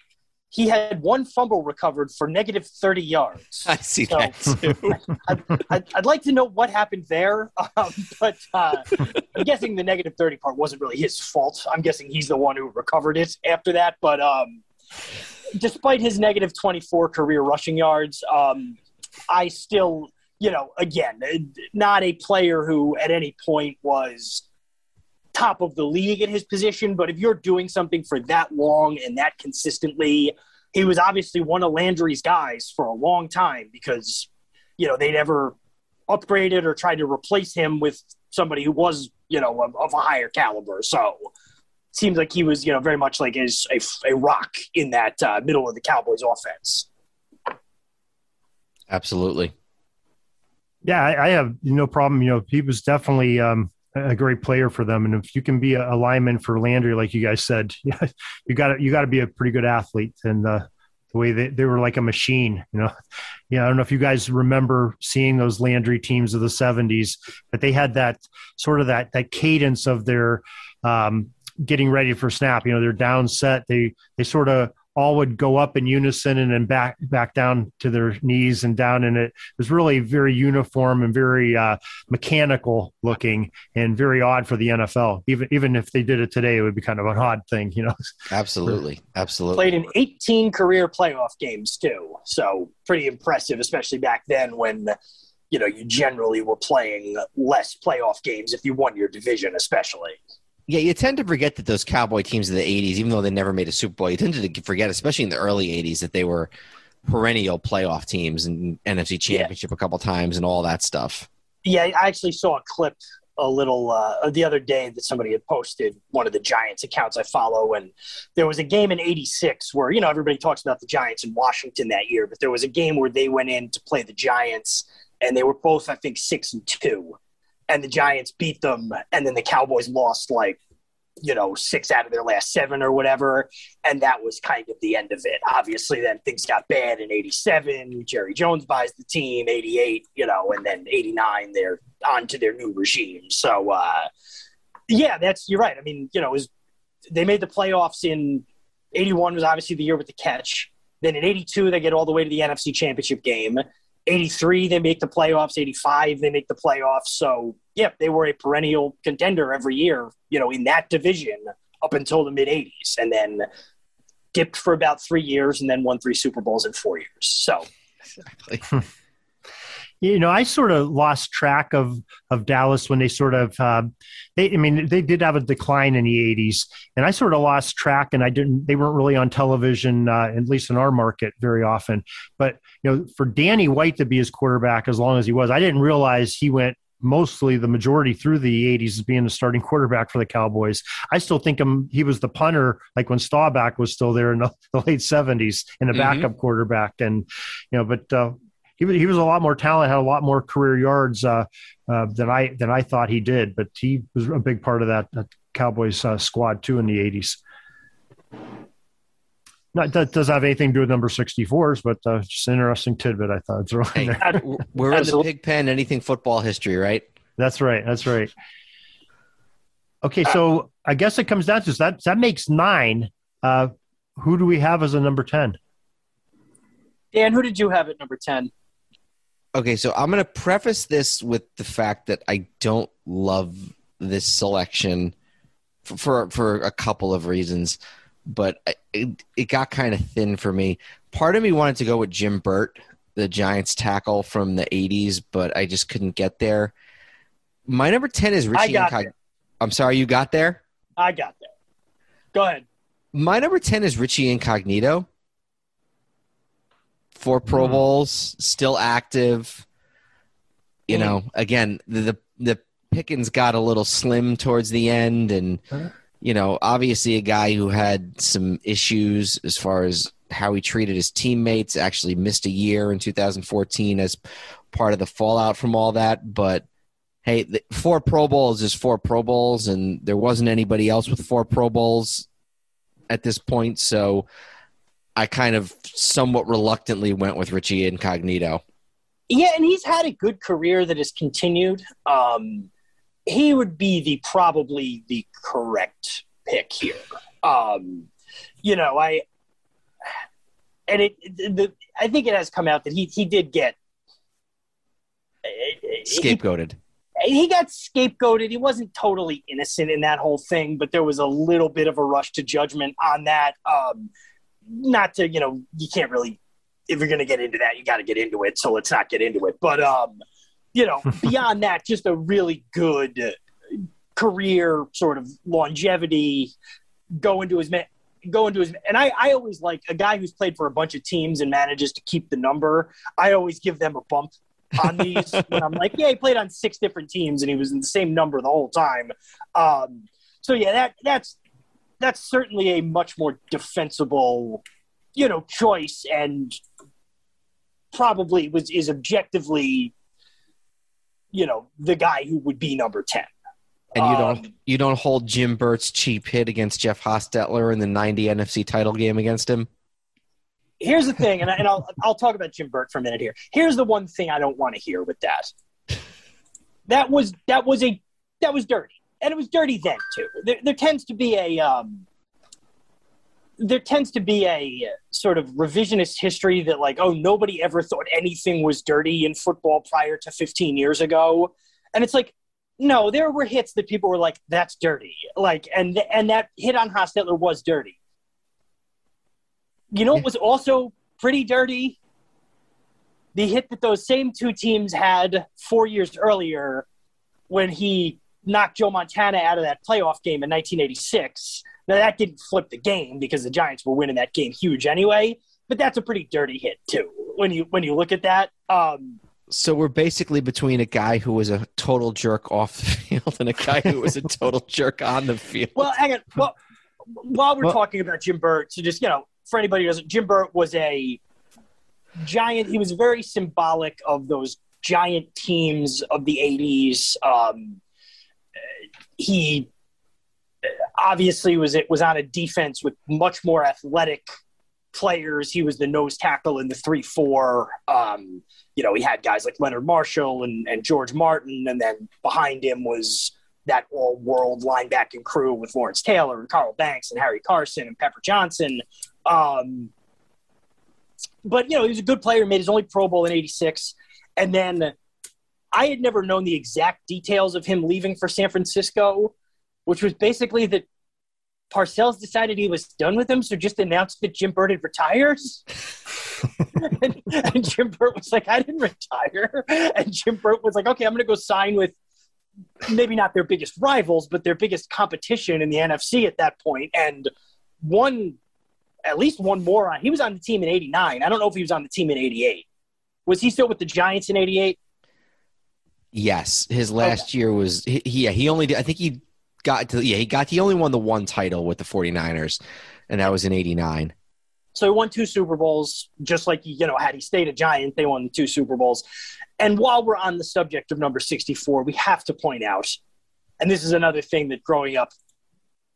he had one fumble recovered for negative 30 yards. *laughs* I see so, that too. *laughs* I'd, I'd, I'd, like to know what happened there, *laughs* um, but uh, I'm guessing the negative 30 part wasn't really his fault. I'm guessing he's the one who recovered it after that. But um, despite his negative 24 career rushing yards, um, I still, you know, again, not a player who at any point was top of the league at his position, but if you're doing something for that long and that consistently, he was obviously one of Landry's guys for a long time because, you know, they never upgraded or tried to replace him with somebody who was, you know, of, of a higher caliber. So seems like he was, you know, very much like a, a, a rock in that uh, middle of the Cowboys offense. Absolutely. Yeah, I, I, have no problem. You know, he was definitely um, a great player for them. And if you can be a, lineman for Landry, like you guys said, *laughs* you got to you got to be a pretty good athlete. And uh, the way they, they were like a machine, you know. *laughs* Yeah, I don't know if you guys remember seeing those Landry teams of the '70s, but they had that sort of that that cadence of their um, getting ready for snap. You know, they're down set. They they sort of all would go up in unison and then back back down to their knees and down. And it was really very uniform and very uh, mechanical looking and very odd for the NFL even even if they did it today it would be kind of an odd thing you know? *laughs* Absolutely. Absolutely. Played in 18 career playoff games too. So pretty impressive especially back then when you know you generally were playing less playoff games if you won your division especially yeah, you tend to forget that those Cowboy teams of the '80s, even though they never made a Super Bowl, you tend to forget, especially in the early '80s, that they were perennial playoff teams and NFC Championship yeah. a couple times and all that stuff. Yeah, I actually saw a clip a little uh, the other day that somebody had posted one of the Giants accounts I follow, and there was a game in '86 where you know everybody talks about the Giants in Washington that year, but there was a game where they went in to play the Giants, and they were both I think six and two and the Giants beat them, and then the Cowboys lost like you know six out of their last seven or whatever, and that was kind of the end of it. Obviously, then things got bad in '87. Jerry Jones buys the team. '88, you know, and then '89 they're on to their new regime. So uh, yeah, that's you're right. I mean, you know, was they made the playoffs in '81 was obviously the year with the catch. Then in '82 they get all the way to the NFC Championship game. 83 they make the playoffs 85 they make the playoffs. So yeah they were a perennial contender every year you know in that division up until the mid 80s and then dipped for about three years and then won three super bowls in four years. So exactly *laughs* you know, I sort of lost track of of Dallas when they sort of uh, they. I mean, they did have a decline in the '80s, and I sort of lost track, and I didn't. They weren't really on television, uh, at least in our market, very often. But you know, for Danny White to be his quarterback as long as he was, I didn't realize he went mostly the majority through the 80s as being the starting quarterback for the Cowboys. I still think him he was the punter like when Staubach was still there in the, *laughs* the late 70s and the mm-hmm. backup quarterback and you know but uh, he was, he was a lot more talent, had a lot more career yards uh, uh, than I than I thought he did. But he was a big part of that, that Cowboys uh, squad too in the '80s. Not, that doesn't have anything to do with number 64s, but uh, just an interesting tidbit I thought. Throw hey, there. *laughs* We're in the pig pen, anything football history, right? That's right. That's right. Okay, so I guess it comes down to that. That makes nine. Uh, who do we have as a number 10? Dan, who did you have at number 10? Okay, so I'm going to preface this with the fact that I don't love this selection for for, for a couple of reasons, but it, it got kind of thin for me. Part of me wanted to go with Jim Burt, the Giants tackle from the 80s, but I just couldn't get there. My number 10 is Richie got Incog- there. I'm sorry, you got there? I got there. Go ahead. My number 10 is Richie Incognito. Four Pro Hmm. Bowls, still active. You know, again, the, the Pickens got a little slim towards the end and you know, obviously a guy who had some issues as far as how he treated his teammates, actually missed a year in 2014 as part of the fallout from all that, but hey, the, four Pro Bowls is four Pro Bowls, and there wasn't anybody else with four Pro Bowls at this point, so I kind of somewhat reluctantly went with Richie Incognito. Yeah, and he's had a good career that has continued. Um, he would be the probably the correct pick here. Um, you know, I and it the, I think it has come out that he he did get he, Scapegoated. he got scapegoated. He wasn't totally innocent in that whole thing, but there was a little bit of a rush to judgment on that. Um, not to, you know, you can't really, if you're going to get into that, you got to get into it. So let's not get into it. But, um, you know, *laughs* beyond that, just a really good career sort of longevity, go into his, man go into his, and I, I always like a guy who's played for a bunch of teams and manages to keep the number. I always give them a bump on these *laughs* when I'm like, yeah, he played on six different teams and he was in the same number the whole time. Um, so yeah, that that's that's certainly a much more defensible, you know, choice and probably was is objectively, you know, the guy who would be number ten. And you don't Um, you don't hold Jim Burt's cheap hit against Jeff Hostetler in the 90 NFC title game against him? here's the thing, and, I, and I'll I'll talk about Jim Burt for a minute here. Here's the one thing I don't want to hear with that. That was that was a that was dirty, and it was dirty then too. There, there tends to be a um, there tends to be a sort of revisionist history that like oh nobody ever thought anything was dirty in football prior to 15 years ago, and it's like no, there were hits that people were like that's dirty, like and and that hit on Hostetler was dirty. You know it was also pretty dirty? The hit that those same two teams had four years earlier when he knocked Joe Montana out of that playoff game in 1986. Now, that didn't flip the game because the Giants were winning that game huge anyway, but that's a pretty dirty hit, too, when you, when you look at that. Um, So we're basically between a guy who was a total jerk off the *laughs* field and a guy who was a total *laughs* jerk on the field. Well, hang on. Well, while we're Well- talking about Jim Burt, so just you know, for anybody who doesn't, Jim Burt was a giant. He was very symbolic of those giant teams of the '80s. Um, he obviously was it was on a defense with much more athletic players. He was the nose tackle in the three four. Um, you know, he had guys like Leonard Marshall and, and George Martin, and then behind him was that all world linebacking crew with Lawrence Taylor and Carl Banks and Harry Carson and Pepper Johnson. Um, but, you know, he was a good player, made his only Pro Bowl in 86. And then I had never known the exact details of him leaving for San Francisco, which was basically that Parcells decided he was done with him, so just announced that Jim Burt had retired. *laughs* and, and Jim Burt was like, I didn't retire. And Jim Burt was like, okay, I'm going to go sign with maybe not their biggest rivals, but their biggest competition in the NFC at that point. And one, at least one more on. He was on the team in '89. I don't know if he was on the team in '88. Was he still with the Giants in '88? Yes, his last year was he, he- yeah, he only did, I think he got to yeah, he got he only won the one title with the 49ers and that was in 89. So he won two Super Bowls, just like you know, had he stayed a Giant, they won the two Super Bowls. And while we're on the subject of number 64, we have to point out, and this is another thing that growing up,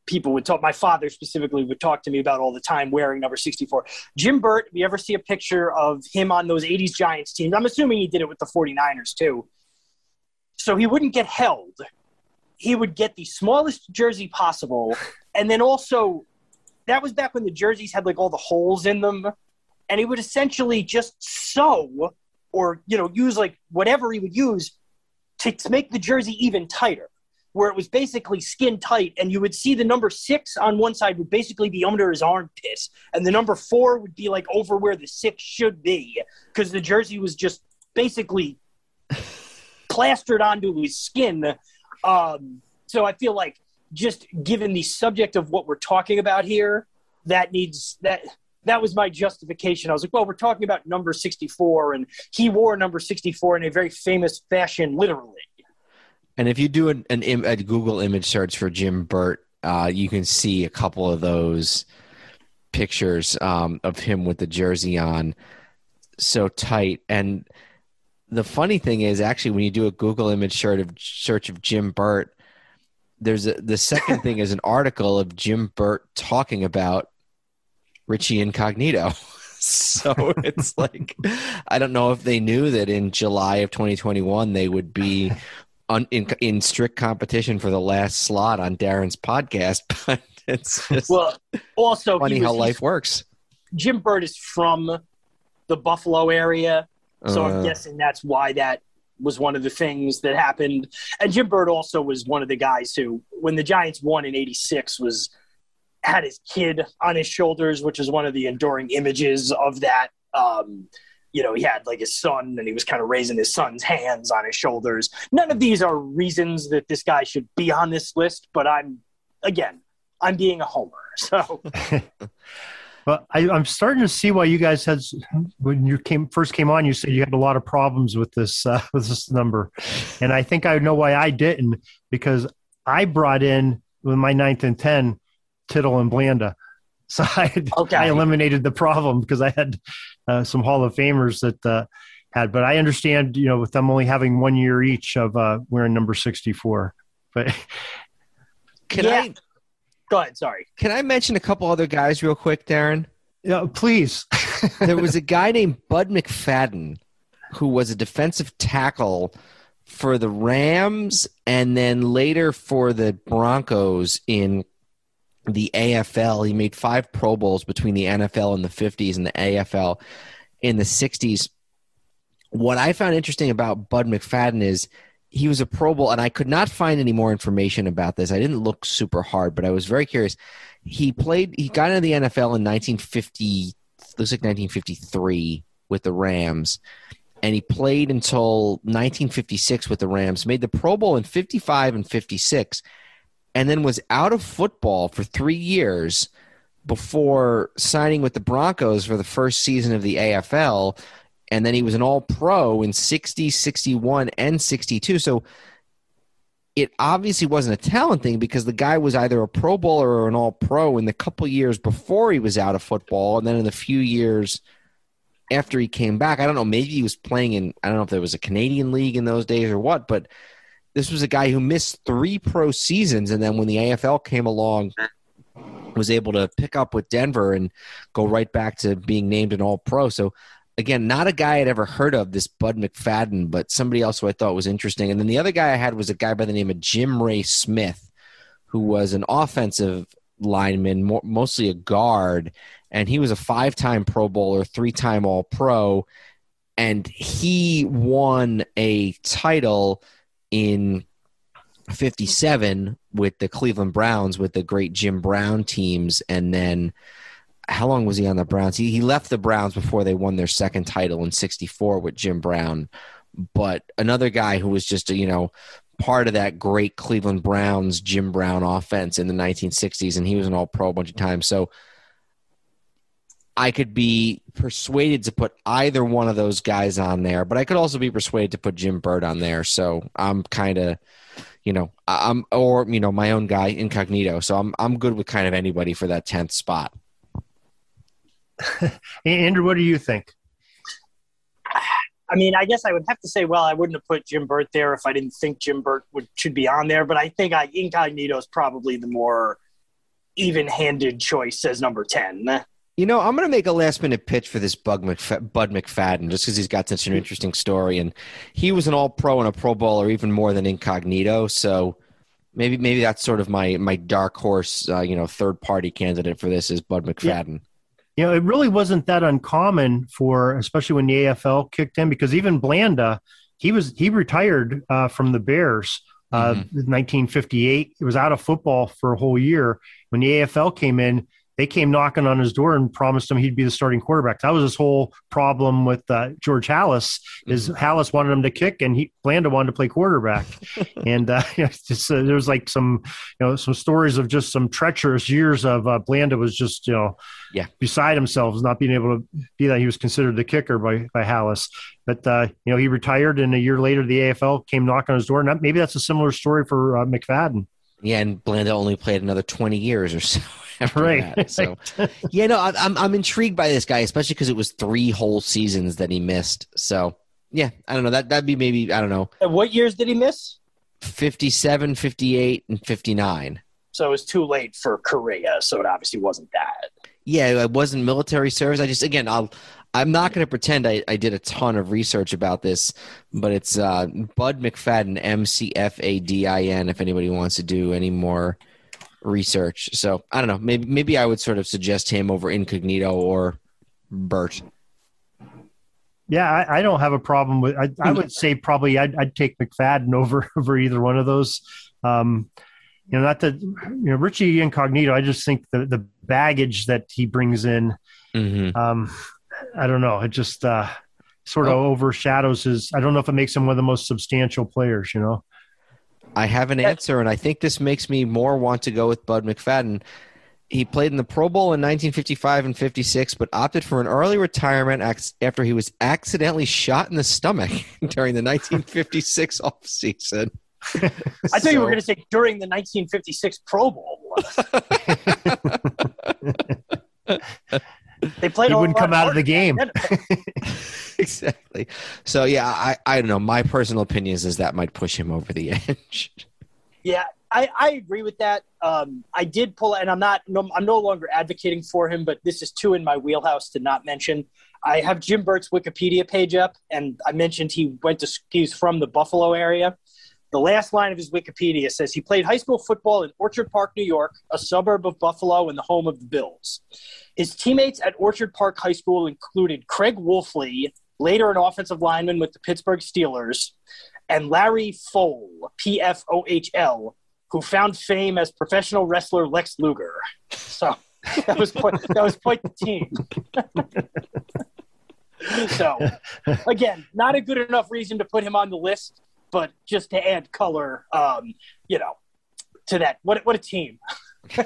people would talk. My father specifically would talk to me about all the time wearing number 64. Jim Burt, if you ever see a picture of him on those 80s Giants teams, I'm assuming he did it with the 49ers too. So he wouldn't get held. He would get the smallest jersey possible, *laughs* and then also that was back when the jerseys had like all the holes in them and he would essentially just sew or you know use like whatever he would use to make the jersey even tighter where it was basically skin tight, and you would see the number six on one side would basically be under his armpit, and the number four would be like over where the six should be because the jersey was just basically plastered onto his skin. Um, so I feel like just given the subject of what we're talking about here, that needs that that was my justification. I was like, well, we're talking about number 64, and he wore number 64 in a very famous fashion, literally. And if you do an, an a Google image search for Jim Burt, uh, you can see a couple of those pictures um, of him with the jersey on, so tight. And the funny thing is, actually, when you do a Google image search of, search of Jim Burt, there's a, the second thing is an article of Jim Burt talking about Richie Incognito. *laughs* so it's *laughs* like I don't know if they knew that in July of 2021 they would be on, in, in strict competition for the last slot on Darren's podcast, *laughs* but it's just well, also funny was, how life works. Jim Burt is from the Buffalo area, so Uh. I'm guessing that's why that was one of the things that happened. And Jim Burt also was one of the guys who, when the Giants won in '86, was had his kid on his shoulders, which is one of the enduring images of that. Um, you know, he had like his son, and he was kind of raising his son's hands on his shoulders. None of these are reasons that this guy should be on this list, but I'm again, I'm being a homer. *laughs* So *laughs* Well, I, I'm starting to see why you guys had when you came first came on. You said you had a lot of problems with this uh, *laughs* with this number, and I think I know why I didn't because I brought in with my ninth and ten Tittle and Blanda, so *laughs* I Okay. I eliminated the problem because I had uh, some Hall of Famers that uh, had. But I understand, you know, with them only having one year each of uh, wearing number sixty four. But Can Yeah. I go ahead. Sorry. can I mention a couple other guys real quick, Darren? yeah, please. *laughs* there was a guy named Bud McFadin who was a defensive tackle for the Rams and then later for the Broncos in the AFL. He made five Pro Bowls between the NFL in the 50s and the AFL in the 60s. What I found interesting about Bud McFadin is he was a Pro Bowl, and I could not find any more information about this. I didn't look super hard, but I was very curious. He played, he got into the NFL in 1950, looks like 1953 with the Rams, and he played until 1956 with the Rams, made the Pro Bowl in 55 and 56, and then was out of football for three years before signing with the Broncos for the first season of the AFL. And then he was an all pro in 60, 61, and 62. So it obviously wasn't a talent thing because the guy was either a pro bowler or an all pro in the couple years before he was out of football. And then in the few years after he came back, I don't know, maybe he was playing in, I don't know if there was a Canadian league in those days or what, but this was a guy who missed three pro seasons. And then when the AFL came along, was able to pick up with Denver and go right back to being named an all pro. So again, not a guy I'd ever heard of, this Bud McFadin, but somebody else who I thought was interesting. And then the other guy I had was a guy by the name of Jim Ray Smith, who was an offensive lineman, mo- mostly a guard, and he was a five-time Pro Bowler, three-time All Pro, and he won a title in 57 with the Cleveland Browns with the great Jim Brown teams and then how long was he on the Browns? He, he left the Browns before they won their second title in 64 with Jim Brown. But another guy who was just, you know, part of that great Cleveland Browns Jim Brown offense in the 1960s, and he was an all pro a bunch of times. So I could be persuaded to put either one of those guys on there, but I could also be persuaded to put Jim Burt on there. So I'm kind of, you know, I'm or you know my own guy incognito. So I'm I'm good with kind of anybody for that tenth spot. Andrew, what do you think? I mean, I guess I would have to say, well, I wouldn't have put Jim Burt there if I didn't think Jim Burt would should be on there. But I think I, Incognito is probably the more even-handed choice as number ten. You know, I'm going to make a last minute pitch for this Bug McF- Bud McFadin just because he's got such an interesting story, and he was an All Pro and a Pro Bowler, even more than Incognito. So maybe maybe that's sort of my my dark horse, uh, you know, third party candidate for this is Bud McFadin. You know, it really wasn't that uncommon for, especially when the AFL kicked in, because even Blanda, he was he retired uh, from the Bears uh, Mhm. 1958. He was out of football for a whole year. When the AFL came in, they came knocking on his door and promised him he'd be the starting quarterback. That was his whole problem with uh, George Halas. Is Halas wanted him to kick, and he Blanda wanted to play quarterback. *laughs* and uh, you *laughs* know, it's just, uh, there was like some, you know, some stories of just some treacherous years of uh, Blanda was just, you know, Yeah. beside himself, not being able to be that he was considered the kicker by by Halas. But uh, you know, he retired, and a year later, the AFL came knocking on his door. And that, maybe that's a similar story for uh, McFadin. Yeah, and Blanda only played another twenty years or so. *laughs* After Right. That. So, *laughs* yeah, no, I, I'm I'm intrigued by this guy, especially because it was three whole seasons that he missed. So, yeah, I don't know. That that'd be maybe I don't know, And what years did he miss? 57, 58, and 59. So it was too late for Korea, so it obviously wasn't that. Yeah, I wasn't military service. I just again, I'll I'm not going to pretend I, I did a ton of research about this, but it's uh, Bud McFadin, M C F A D I N. If anybody wants to do any more research, so I don't know. Maybe maybe I would sort of suggest him over Incognito or Burt. Yeah, I, I don't have a problem with. I, I would say probably I'd, I'd take McFadin over *laughs* over either one of those. Um, you know, not that you know Richie Incognito. I just think the the baggage that he brings in. Mm-hmm. Um, I don't know. It just uh, sort of overshadows his. I don't know if it makes him one of the most substantial players. You know. I have an answer, and I think this makes me more want to go with Bud McFadin. He played in the Pro Bowl in 1955 and 56, but opted for an early retirement after he was accidentally shot in the stomach *laughs* during the 1956 *laughs* offseason. I thought you were going to say during the 1956 Pro Bowl. *laughs* they played. He wouldn't come out of the game. *laughs* exactly. So yeah, I I don't know. My personal opinion is that might push him over the *laughs* edge. Yeah, I, I agree with that. Um, I did pull, and I'm not. No, I'm no longer advocating for him, but this is two in my wheelhouse to not mention. I have Jim Burt's Wikipedia page up, and I mentioned he went to. He's from the Buffalo area. The last line of his Wikipedia says he played high school football in Orchard Park, New York, a suburb of Buffalo and the home of the Bills. His teammates at Orchard Park High School included Craig Wolfley, later an offensive lineman with the Pittsburgh Steelers, and Larry Pfohl, P F O H L, who found fame as professional wrestler Lex Luger. So that was quite, that was quite the team. *laughs* so again, not a good enough reason to put him on the list, but just to add color, um, you know, to that. What what a team! *laughs*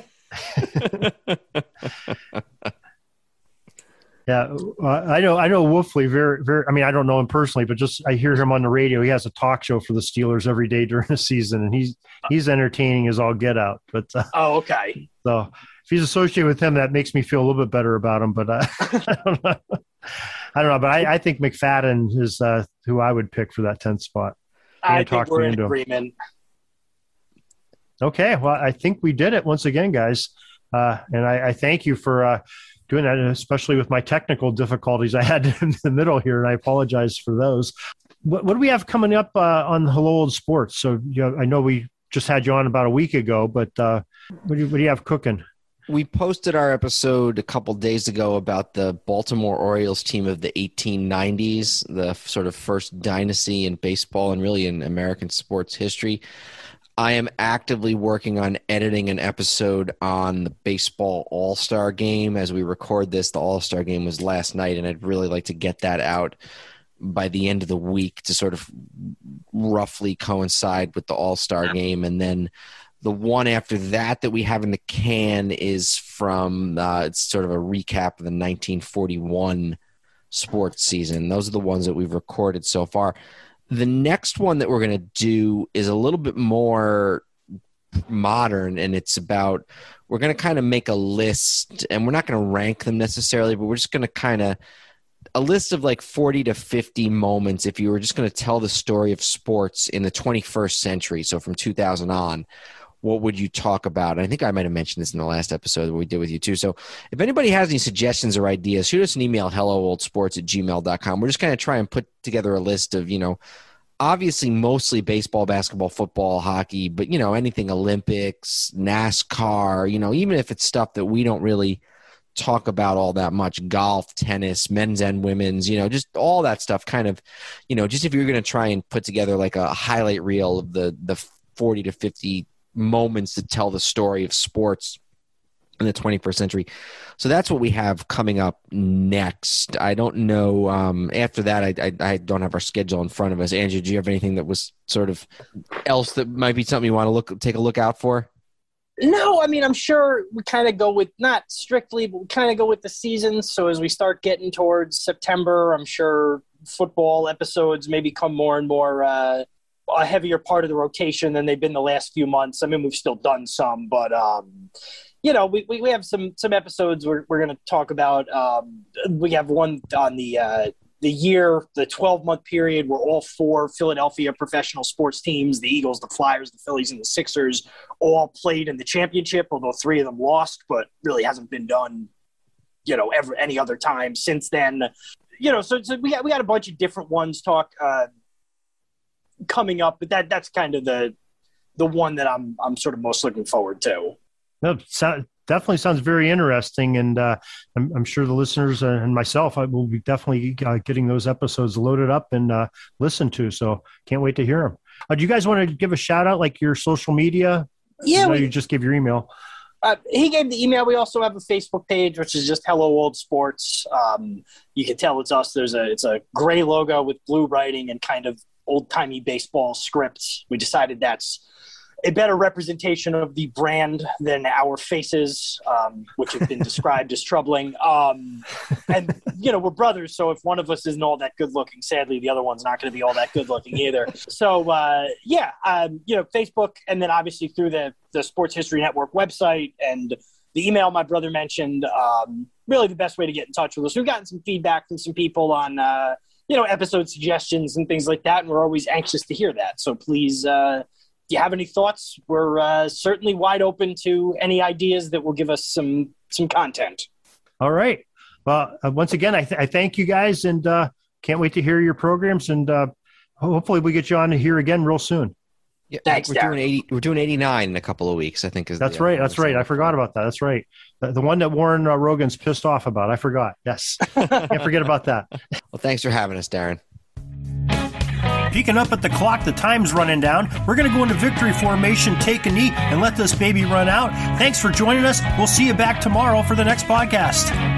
Yeah, I know. I know Wolfley very, very. I mean, I don't know him personally, but just I hear him on the radio. He has a talk show for the Steelers every day during the season, and he's he's entertaining as all get out. But uh, Oh, okay. so if he's associated with him, that makes me feel a little bit better about him. But uh, *laughs* I don't know. I don't know. But I, I think McFadin is uh, who I would pick for that tenth spot. I talk think we're in into him. agreement. Okay, well, I think we did it once again, guys, uh, and I, I thank you for uh, doing that, especially with my technical difficulties I had *laughs* in the middle here, and I apologize for those. What, what do we have coming up uh, on Hello Old Sports? So, you know, I know we just had you on about a week ago, but uh, what, do you, what do you have cooking? We posted our episode a couple days ago about the Baltimore Orioles team of the 1890s, the sort of first dynasty in baseball and really in American sports history. I am actively working on editing an episode on the baseball All Star game. As we record this, the All Star game was last night, and I'd really like to get that out by the end of the week to sort of roughly coincide with the All Star game. And then the one after that that we have in the can is from uh, it's sort of a recap of the 1941 sports season. Those are the ones that we've recorded so far. The next one that we're going to do is a little bit more modern and it's about we're going to kind of make a list and we're not going to rank them necessarily but we're just going to kind of a list of like 40 to 50 moments if you were just going to tell the story of sports in the 21st century so from 2000 on what would you talk about? I think I might have mentioned this in the last episode that we did with you too. So if anybody has any suggestions or ideas, shoot us an email, hellooldsports at gmail.com. We're just going to try and put together a list of, you know, obviously mostly baseball, basketball, football, hockey, but, you know, anything Olympics, NASCAR, you know, even if it's stuff that we don't really talk about all that much golf tennis men's and women's you know just all that stuff kind of you know just if you're going to try and put together like a highlight reel of the the 40 to 50 moments to tell the story of sports in the 21st century. So that's what we have coming up next. I don't know. Um, after that, I, I, I don't have our schedule in front of us. Andrew, do you have anything that was sort of else that might be something you want to look take a look out for? No, I mean, I'm sure we kind of go with not strictly, but we kind of go with the seasons. So as we start getting towards September, I'm sure football episodes maybe come more and more uh, a heavier part of the rotation than they've been the last few months. I mean, we've still done some, but um, you know, we, we, we have some some episodes we're we're going to talk about. Um, we have one on the uh, the year, the 12 month period where all four Philadelphia professional sports teams, the Eagles, the Flyers, the Phillies, and the Sixers, all played in the championship, although three of them lost, but really hasn't been done, you know, ever any other time since then. You know, so, so we got we got a bunch of different ones talk uh, coming up, but that that's kind of the the one that I'm I'm sort of most looking forward to. No, so, definitely sounds very interesting, and uh, I'm, I'm, sure the listeners and myself I will be definitely uh, getting those episodes loaded up and uh, listened to. So can't wait to hear them. Uh, do you guys want to give a shout out, like your social media? Yeah, we, you just give your email. Uh, he gave the email. We also have a Facebook page, which is just Hello Old Sports. Um, you can tell it's us. There's a it's a gray logo with blue writing and kind of old timey baseball scripts. We decided that's a better representation of the brand than our faces, um, which have been *laughs* described as troubling. Um, and you know, we're brothers, so if one of us isn't all that good looking, sadly, the other one's not going to be all that good looking either. So uh, yeah, um, you know, Facebook, and then obviously through the the Sports History Network website and the email my brother mentioned. Um, really, the best way to get in touch with us. We've gotten some feedback from some people on. Uh, you know, episode suggestions and things like that, and we're always anxious to hear that. So please, uh, do you have any thoughts? We're uh, certainly wide open to any ideas that will give us some some content. All right. Well, uh, once again, I, th- I, thank you guys, and uh, can't wait to hear your programs. And uh, hopefully, we get you on here again real soon. Yeah, Thanks, we're Darren. doing eighty. We're doing eighty nine in a couple of weeks. I think is that's right. That's right. I forgot about that. That's right. The, the one that Warren uh, Rogan's pissed off about. I forgot. Yes, *laughs* can't forget about that. Well, thanks for having us, Darren. Peeking up at the clock, the time's running down. We're going to go into victory formation, take a knee, and let this baby run out. Thanks for joining us. We'll see you back tomorrow for the next podcast.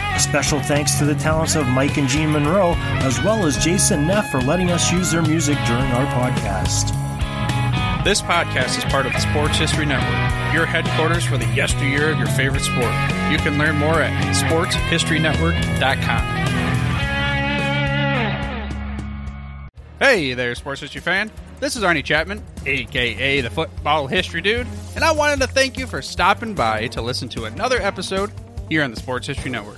Special thanks to the talents of Mike and Jean Monroe, as well as Jason Neff for letting us use their music during our podcast. This podcast is part of the Sports History Network, your headquarters for the yesteryear of your favorite sport. You can learn more at sportshistorynetwork.com. Hey there, sports history fan. This is Arnie Chapman, aka the Football History Dude, and I wanted to thank you for stopping by to listen to another episode here on the Sports History Network.